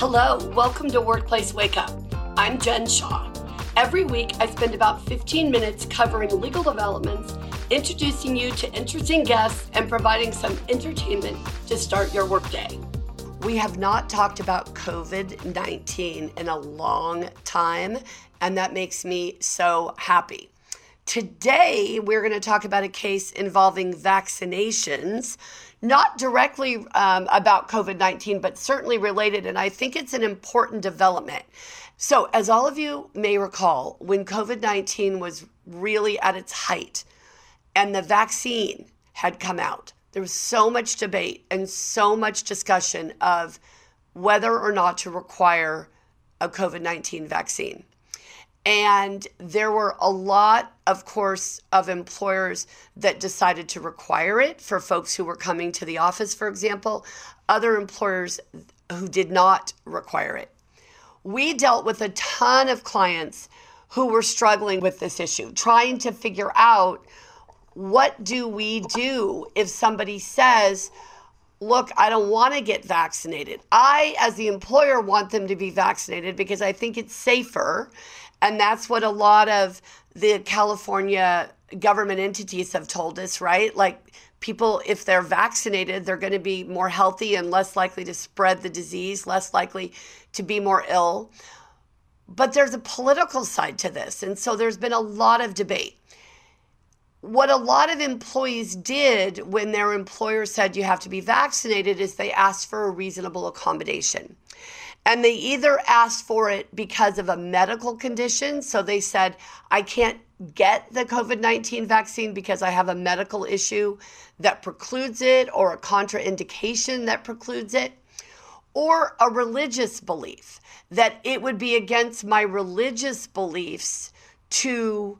Hello, welcome to Workplace Wake Up. I'm Jen Shaw. Every week, I spend about 15 minutes covering legal developments, introducing you to interesting guests, and providing some entertainment to start your workday. We have not talked about COVID 19 in a long time, and that makes me so happy. Today, we're going to talk about a case involving vaccinations not directly um, about COVID 19, but certainly related. And I think it's an important development. So, as all of you may recall, when COVID 19 was really at its height and the vaccine had come out, there was so much debate and so much discussion of whether or not to require a COVID 19 vaccine. And there were a lot, of course, of employers that decided to require it for folks who were coming to the office, for example, other employers who did not require it. We dealt with a ton of clients who were struggling with this issue, trying to figure out what do we do if somebody says, look, I don't want to get vaccinated. I, as the employer, want them to be vaccinated because I think it's safer and that's what a lot of the California government entities have told us, right? Like people, if they're vaccinated, they're going to be more healthy and less likely to spread the disease, less likely to be more ill. But there's a political side to this. And so there's been a lot of debate. What a lot of employees did when their employer said you have to be vaccinated is they asked for a reasonable accommodation. And they either asked for it because of a medical condition. So they said, I can't get the COVID 19 vaccine because I have a medical issue that precludes it or a contraindication that precludes it, or a religious belief that it would be against my religious beliefs to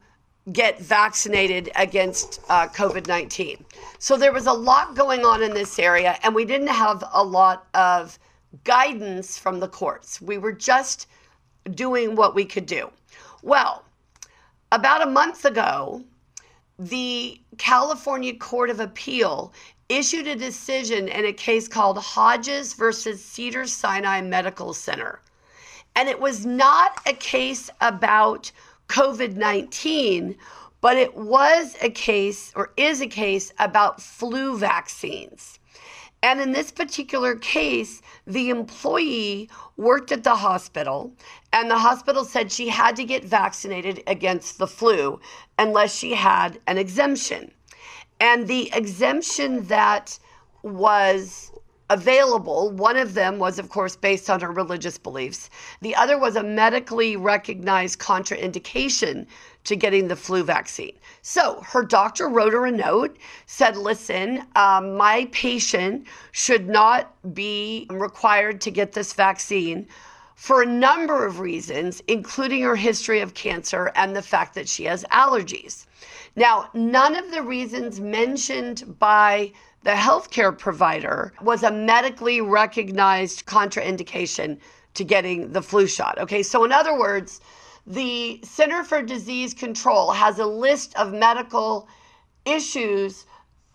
get vaccinated against uh, COVID 19. So there was a lot going on in this area, and we didn't have a lot of guidance from the courts. We were just doing what we could do. Well, about a month ago, the California Court of Appeal issued a decision in a case called Hodges versus Cedars Sinai Medical Center. And it was not a case about COVID 19, but it was a case or is a case about flu vaccines. And in this particular case, the employee worked at the hospital, and the hospital said she had to get vaccinated against the flu unless she had an exemption. And the exemption that was available. One of them was, of course, based on her religious beliefs. The other was a medically recognized contraindication to getting the flu vaccine. So her doctor wrote her a note, said, Listen, um, my patient should not be required to get this vaccine for a number of reasons, including her history of cancer and the fact that she has allergies. Now, none of the reasons mentioned by the healthcare provider was a medically recognized contraindication to getting the flu shot. Okay, so in other words, the Center for Disease Control has a list of medical issues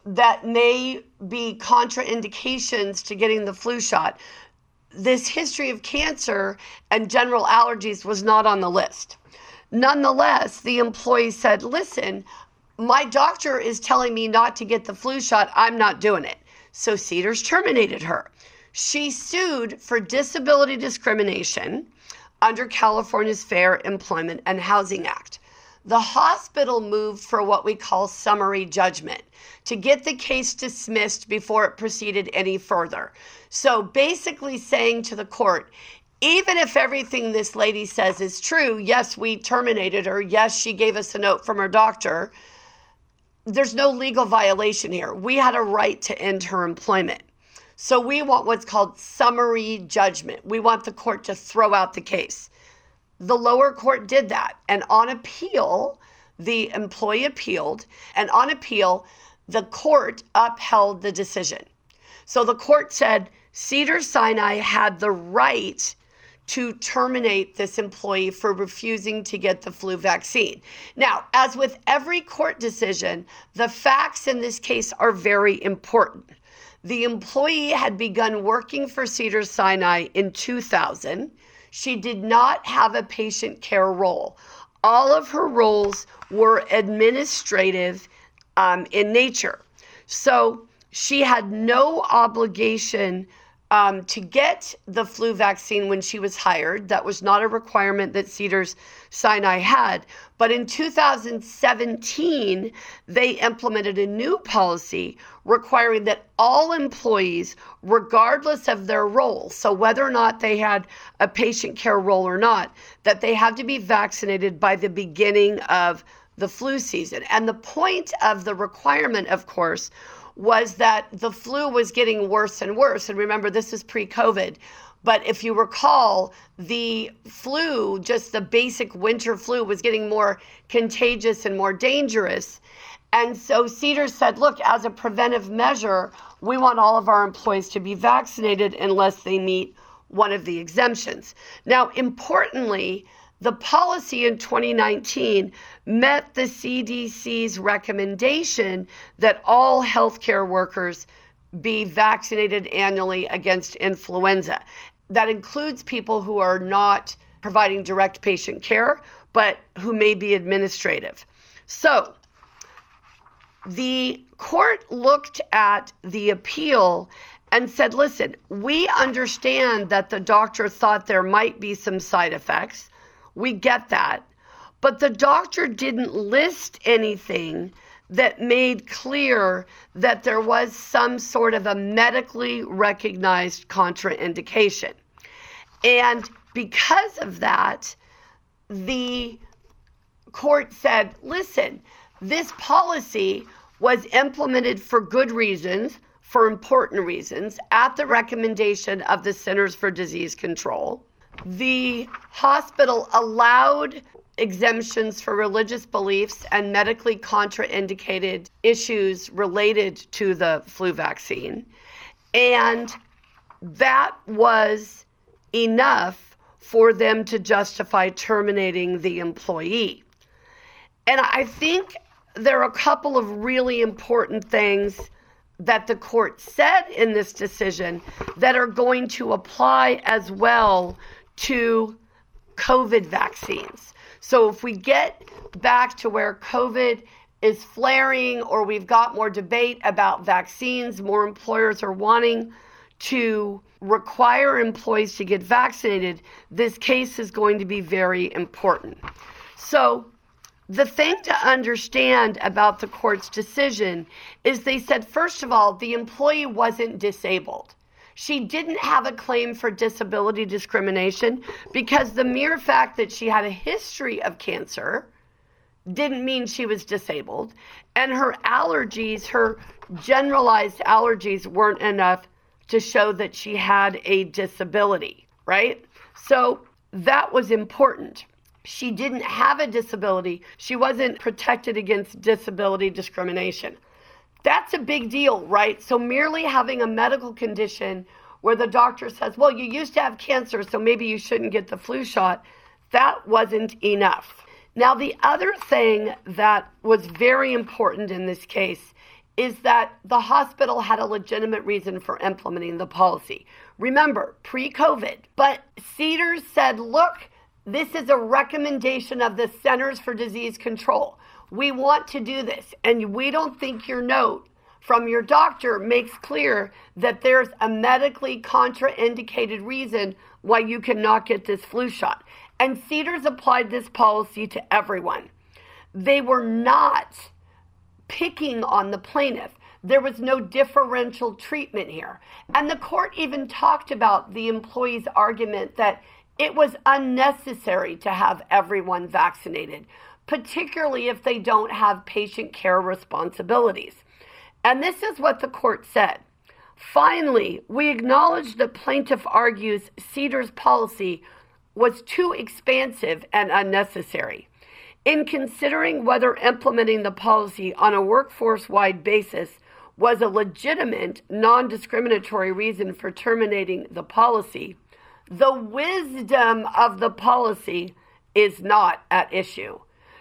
that may be contraindications to getting the flu shot. This history of cancer and general allergies was not on the list. Nonetheless, the employee said, Listen, my doctor is telling me not to get the flu shot. I'm not doing it. So Cedars terminated her. She sued for disability discrimination under California's Fair Employment and Housing Act. The hospital moved for what we call summary judgment to get the case dismissed before it proceeded any further. So basically, saying to the court, even if everything this lady says is true, yes, we terminated her, yes, she gave us a note from her doctor there's no legal violation here. We had a right to end her employment. So we want what's called summary judgment. We want the court to throw out the case. The lower court did that. And on appeal, the employee appealed. And on appeal, the court upheld the decision. So the court said Cedars Sinai had the right to terminate this employee for refusing to get the flu vaccine. Now, as with every court decision, the facts in this case are very important. The employee had begun working for Cedars Sinai in 2000. She did not have a patient care role. All of her roles were administrative um, in nature. So she had no obligation um, to get the flu vaccine when she was hired. That was not a requirement that Cedars Sinai had. But in 2017, they implemented a new policy requiring that all employees, regardless of their role, so whether or not they had a patient care role or not, that they had to be vaccinated by the beginning of the flu season. And the point of the requirement, of course, was that the flu was getting worse and worse. And remember, this is pre COVID. But if you recall, the flu, just the basic winter flu, was getting more contagious and more dangerous. And so Cedars said, look, as a preventive measure, we want all of our employees to be vaccinated unless they meet one of the exemptions. Now, importantly, the policy in 2019 met the CDC's recommendation that all healthcare workers be vaccinated annually against influenza. That includes people who are not providing direct patient care, but who may be administrative. So, the court looked at the appeal and said, listen, we understand that the doctor thought there might be some side effects. We get that. But the doctor didn't list anything that made clear that there was some sort of a medically recognized contraindication. And because of that, the court said, listen, this policy was implemented for good reasons, for important reasons, at the recommendation of the Centers for Disease Control the hospital allowed exemptions for religious beliefs and medically contraindicated issues related to the flu vaccine. And that was enough for them to justify terminating the employee. And I think there are a couple of really important things that the court said in this decision that are going to apply as well to COVID vaccines. So if we get back to where COVID is flaring or we've got more debate about vaccines, more employers are wanting to require employees to get vaccinated, this case is going to be very important. So, the thing to understand about the court's decision is they said, first of all, the employee wasn't disabled. She didn't have a claim for disability discrimination because the mere fact that she had a history of cancer didn't mean she was disabled. And her allergies, her generalized allergies, weren't enough to show that she had a disability, right? So that was important. She didn't have a disability, she wasn't protected against disability discrimination. That's a big deal, right? So merely having a medical condition where the doctor says, well, you used to have cancer, so maybe you shouldn't get the flu shot, that wasn't enough. Now, the other thing that was very important in this case is that the hospital had a legitimate reason for implementing the policy. Remember, pre COVID. But Cedars said, look, this is a recommendation of the Centers for Disease Control we want to do this. And we don't think your note from your doctor makes clear that there's a medically contraindicated reason why you cannot get this flu shot. And Cedars applied this policy to everyone. They were not picking on the plaintiff. There was no differential treatment here. And the court even talked about the employee's argument that it was unnecessary to have everyone vaccinated particularly if they don't have patient care responsibilities. And this is what the court said. Finally, we acknowledge that plaintiff argues Cedars' policy was too expansive and unnecessary. In considering whether implementing the policy on a workforce wide basis was a legitimate, non discriminatory reason for terminating the policy, the wisdom of the policy is not at issue.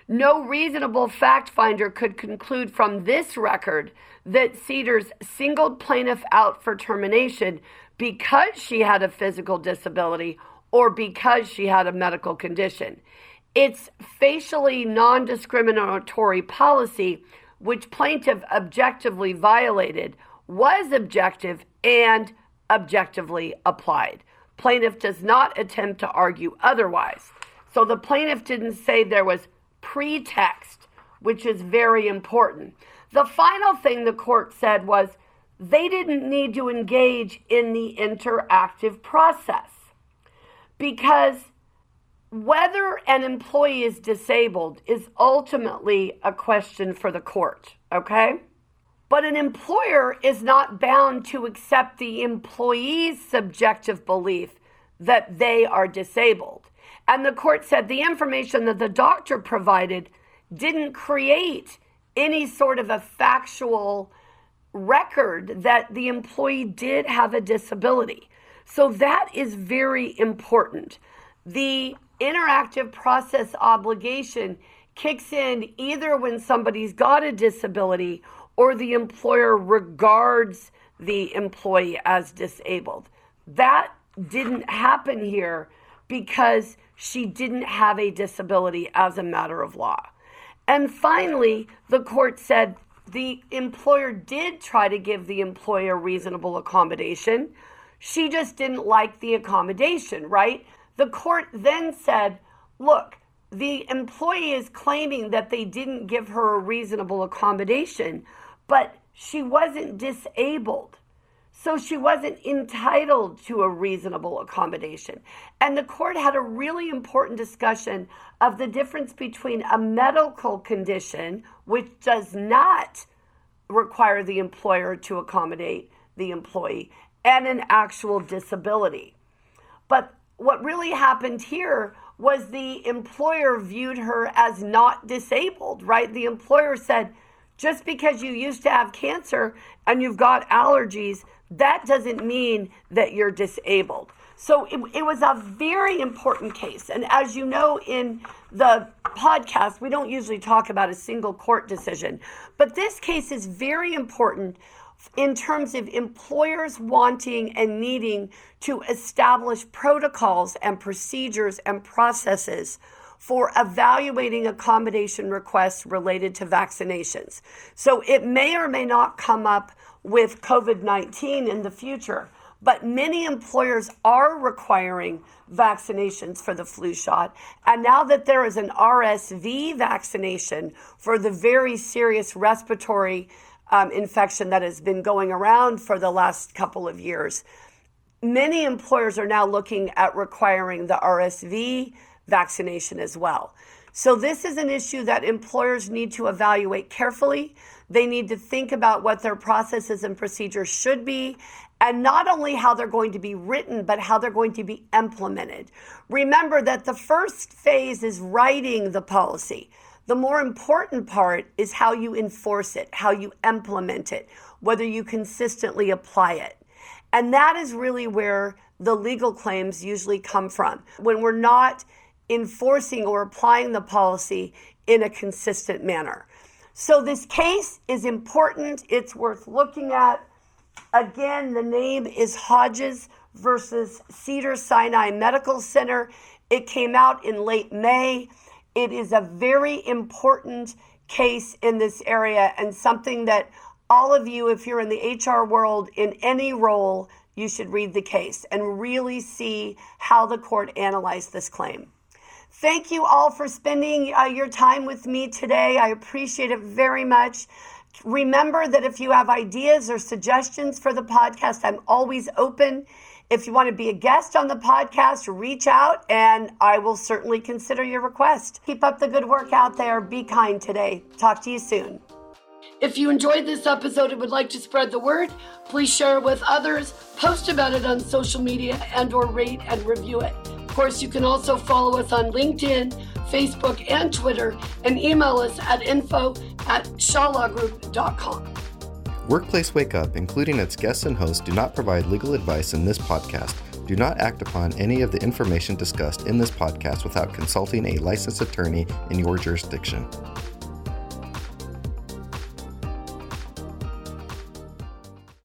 No reasonable fact finder could conclude from this record that Cedars singled plaintiff out for termination because she had a physical disability or because she had a medical condition. It's facially non discriminatory policy, which plaintiff objectively violated, was objective and objectively applied. Plaintiff does not attempt to argue otherwise. So the plaintiff didn't say there was pretext, which is very important. The final thing the court said was they didn't need to engage in the interactive process because whether an employee is disabled is ultimately a question for the court, okay? But an employer is not bound to accept the employee's subjective belief that they are disabled. And the court said the information that the doctor provided didn't create any sort of a factual record that the employee did have a disability. So that is very important. The interactive process obligation kicks in either when somebody's got a disability or the employer regards the employee as disabled. That didn't happen here because she didn't have a disability as a matter of law. And finally, the court said the employer did try to give the employee a reasonable accommodation. She just didn't like the accommodation, right? The court then said, look, the employee is claiming that they didn't give her a reasonable accommodation, but she wasn't disabled. So she wasn't entitled to a reasonable accommodation. And the court had a really important discussion of the difference between a medical condition, which does not require the employer to accommodate the employee, and an actual disability. But what really happened here was the employer viewed her as not disabled, right? The employer said, just because you used to have cancer and you've got allergies, that doesn't mean that you're disabled. So it, it, was a very important case. And as you know, in the podcast, we don't usually talk about a single court decision, but this case is very important in terms of employers wanting and needing to establish protocols and procedures and processes for evaluating accommodation requests related to vaccinations. So it may or may not come up with COVID 19 in the future, but many employers are requiring vaccinations for the flu shot. And now that there is an RSV vaccination for the very serious respiratory um, infection that has been going around for the last couple of years, many employers are now looking at requiring the RSV vaccination as well. So, this is an issue that employers need to evaluate carefully. They need to think about what their processes and procedures should be, and not only how they're going to be written, but how they're going to be implemented. Remember that the first phase is writing the policy. The more important part is how you enforce it, how you implement it, whether you consistently apply it. And that is really where the legal claims usually come from. When we're not enforcing or applying the policy in a consistent manner. So, this case is important. It's worth looking at. Again, the name is Hodges versus Cedars Sinai Medical Center. It came out in late May. It is a very important case in this area and something that all of you, if you're in the HR world in any role, you should read the case and really see how the court analyzed this claim. Thank you all for spending uh, your time with me today. I appreciate it very much. Remember that if you have ideas or suggestions for the podcast, I'm always open. If you want to be a guest on the podcast, reach out and I will certainly consider your request. Keep up the good work out there. Be kind today. Talk to you soon. If you enjoyed this episode and would like to spread the word, please share it with others, post about it on social media and or rate and review it. Of course, you can also follow us on LinkedIn, Facebook, and Twitter, and email us at info at shawlawgroup.com. Workplace Wake Up, including its guests and hosts, do not provide legal advice in this podcast, Do not act upon any of the information discussed in this podcast without consulting a licensed attorney in your jurisdiction.